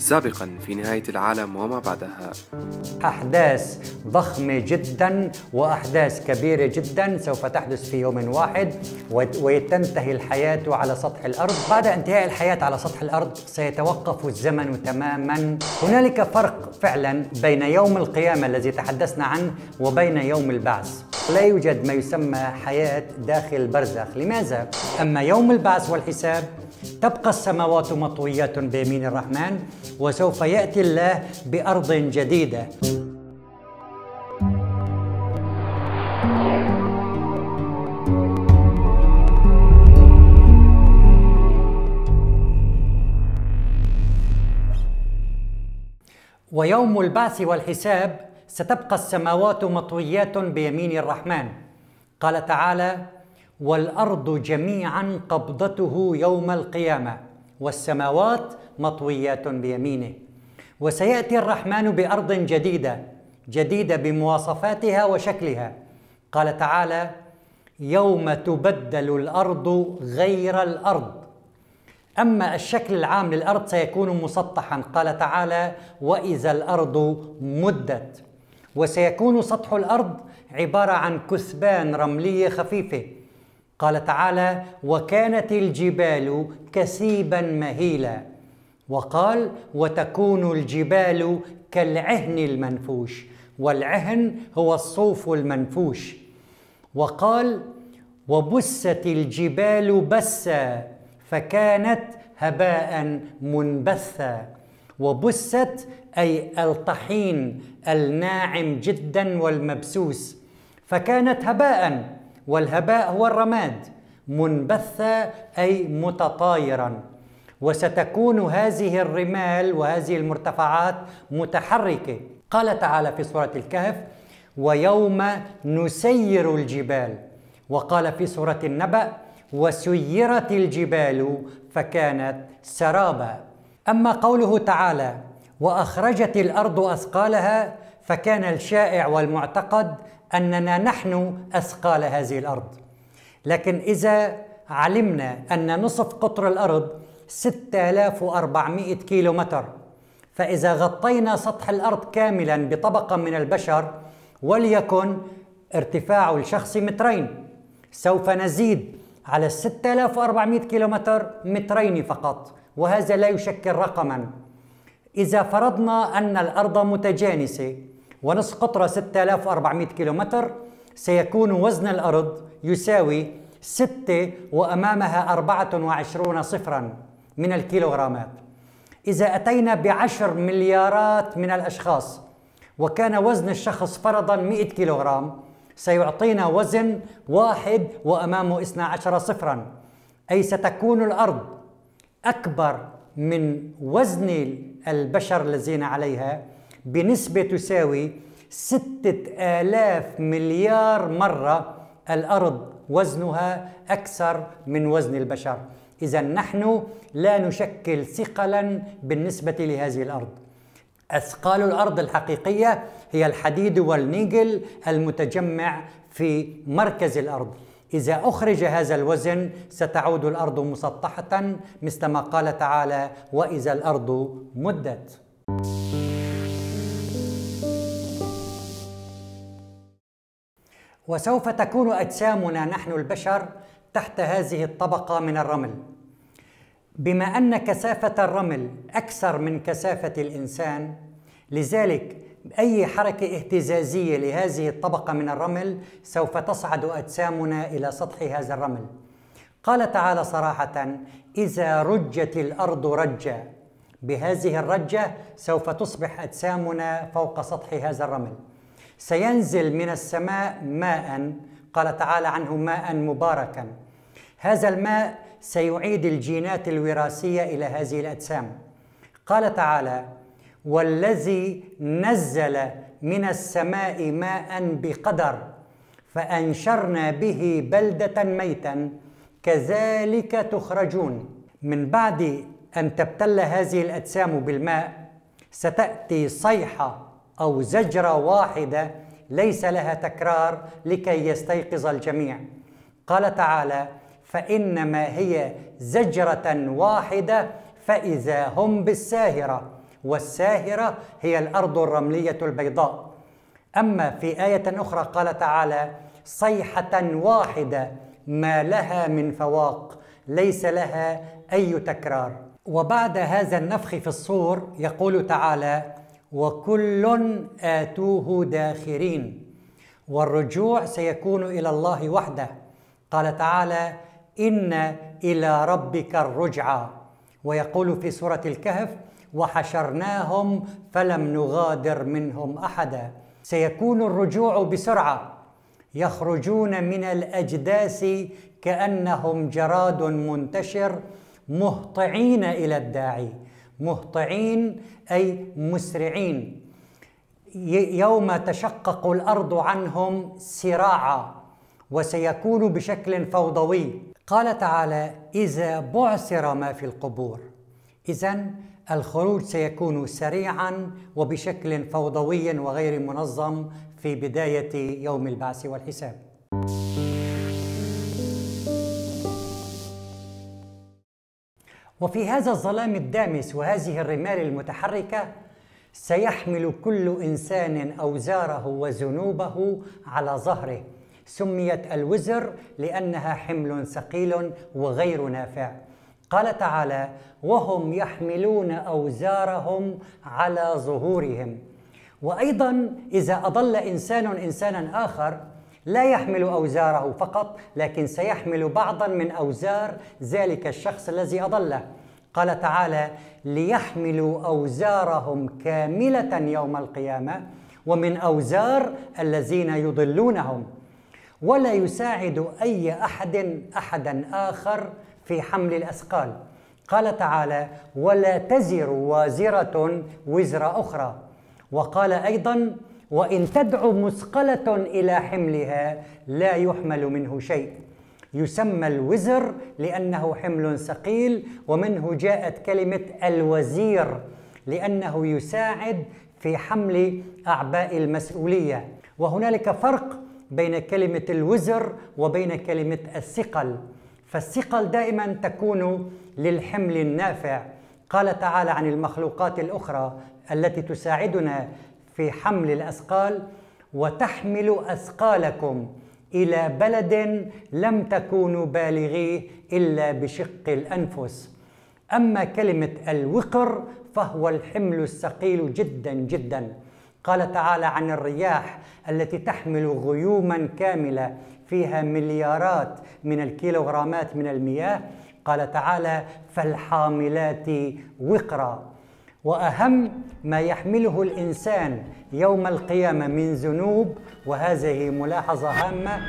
سابقا في نهاية العالم وما بعدها. أحداث ضخمة جدا وأحداث كبيرة جدا سوف تحدث في يوم واحد وتنتهي الحياة على سطح الأرض. بعد انتهاء الحياة على سطح الأرض سيتوقف الزمن تماما. هنالك فرق فعلا بين يوم القيامة الذي تحدثنا عنه وبين يوم البعث. لا يوجد ما يسمى حياة داخل البرزخ لماذا؟ أما يوم البعث والحساب تبقى السماوات مطويات بيمين الرحمن وسوف يأتي الله بأرض جديدة. ويوم البعث والحساب ستبقى السماوات مطويات بيمين الرحمن. قال تعالى والأرض جميعا قبضته يوم القيامة والسماوات مطويات بيمينه. وسيأتي الرحمن بأرض جديدة جديدة بمواصفاتها وشكلها. قال تعالى يوم تبدل الأرض غير الأرض. أما الشكل العام للأرض سيكون مسطحا. قال تعالى وإذا الأرض مدت. وسيكون سطح الأرض عبارة عن كثبان رمليه خفيفه. قال تعالى وكانت الجبال كثيبا مهيلا وقال وتكون الجبال كالعهن المنفوش والعهن هو الصوف المنفوش وقال وبست الجبال بسا فكانت هباء منبثا وبست أي الطحين الناعم جدا والمبسوس فكانت هباء. والهباء هو الرماد منبثا أي متطايرا. وستكون هذه الرمال وهذه المرتفعات متحركة. قال تعالى في سورة الكهف ويوم نسير الجبال وقال في سورة النبأ وسيرت الجبال فكانت سرابا أما قوله تعالى وأخرجت الأرض أثقالها فكان الشائع والمعتقد أننا نحن أثقال هذه الأرض. لكن إذا علمنا أن نصف قطر الأرض 6400 كيلو متر فإذا غطينا سطح الأرض كاملا بطبقة من البشر وليكن ارتفاع الشخص مترين سوف نزيد على 6400 كيلو متر مترين فقط وهذا لا يشكل رقما. إذا فرضنا أن الأرض متجانسة ونصف قطرة 6400 كيلومتر سيكون وزن الأرض يساوي 6 وأمامها 24 صفرا من الكيلوغرامات. إذا أتينا بعشر مليارات من الأشخاص وكان وزن الشخص فرضا 100 كيلوغرام سيعطينا وزن واحد وأمامه 12 صفرا. أي ستكون الأرض أكبر من وزن البشر الذين عليها؟ بنسبة تساوي ستة آلاف مليار مرة الأرض وزنها أكثر من وزن البشر. إذا نحن لا نشكل ثقلا بالنسبة لهذه الأرض. أثقال الأرض الحقيقية هي الحديد والنيجل المتجمع في مركز الأرض. إذا أخرج هذا الوزن ستعود الأرض مسطحة مثل ما قال تعالى وإذا الأرض مدت وسوف تكون أجسامنا نحن البشر تحت هذه الطبقة من الرمل. بما أن كثافة الرمل أكثر من كثافة الإنسان لذلك أي حركة اهتزازية لهذه الطبقة من الرمل سوف تصعد أجسامنا إلى سطح هذا الرمل. قال تعالى صراحة إذا رجت الأرض رجا بهذه الرجة سوف تصبح أجسامنا فوق سطح هذا الرمل. سينزل من السماء ماء قال تعالى عنه ماء مباركا. هذا الماء سيعيد الجينات الوراثية إلى هذه الأجسام. قال تعالى والذي نزل من السماء ماء بقدر فأنشرنا به بلدة ميتا كذلك تخرجون. من بعد أن تبتل هذه الأجسام بالماء ستأتي صيحة أو زجرة واحدة ليس لها تكرار لكي يستيقظ الجميع. قال تعالى فإنما هي زجرة واحدة فإذا هم بالساهرة والساهرة هي الأرض الرملية البيضاء. أما في آية أخرى قال تعالى صيحة واحدة ما لها من فواق ليس لها أي تكرار. وبعد هذا النفخ في الصور يقول تعالى وكل آتوه داخرين. والرجوع سيكون إلى الله وحده. قال تعالى إن إلى ربك الرجعى ويقول في سورة الكهف وحشرناهم فلم نغادر منهم أحدا. سيكون الرجوع بسرعة. يخرجون من الأجداث كأنهم جراد منتشر مهطعين إلى الداعي. مهطعين أي مسرعين. يوم تشقق الأرض عنهم سراعا وسيكون بشكل فوضوي. قال تعالى إذا بعثر ما في القبور. إذا الخروج سيكون سريعا وبشكل فوضوي وغير منظم في بداية يوم البعث والحساب. وفي هذا الظلام الدامس وهذه الرمال المتحركة سيحمل كل إنسان أوزاره وذنوبه على ظهره. سميت الوزر لأنها حمل ثقيل وغير نافع. قال تعالى وهم يحملون أوزارهم على ظهورهم وأيضا إذا أضل إنسان إنسانا آخر لا يحمل أوزاره فقط لكن سيحمل بعضا من أوزار ذلك الشخص الذي أضله قال تعالى ليحملوا أوزارهم كاملة يوم القيامة ومن أوزار الذين يضلونهم. ولا يساعد أي أحد احدا آخر في حمل الأثقال. قال تعالى ولا تزر وازرة وزر أخرى. وقال أيضا وإن تدع مثقله إلى حملها لا يحمل منه شيء. يسمى الوزر لأنه حمل ثقيل ومنه جاءت كلمة الوزير لأنه يساعد في حمل أعباء المسؤولية. وهنالك فرق بين كلمة الوزر وبين كلمة الثقل. فالثقل دائما تكون للحمل النافع. قال تعالى عن المخلوقات الأخرى التي تساعدنا في حمل الأثقال وتحمل أثقالكم إلى بلد لم تكونوا بالغيه إلا بشق الأنفس. أما كلمة الوقر فهو الحمل الثقيل جدا جدا. قال تعالى عن الرياح التي تحمل غيوما كاملة فيها مليارات من الكيلوغرامات من المياه. قال تعالى فالحاملات وقرا. وأهم ما يحمله الإنسان يوم القيامة من ذنوب وهذه ملاحظة هامة.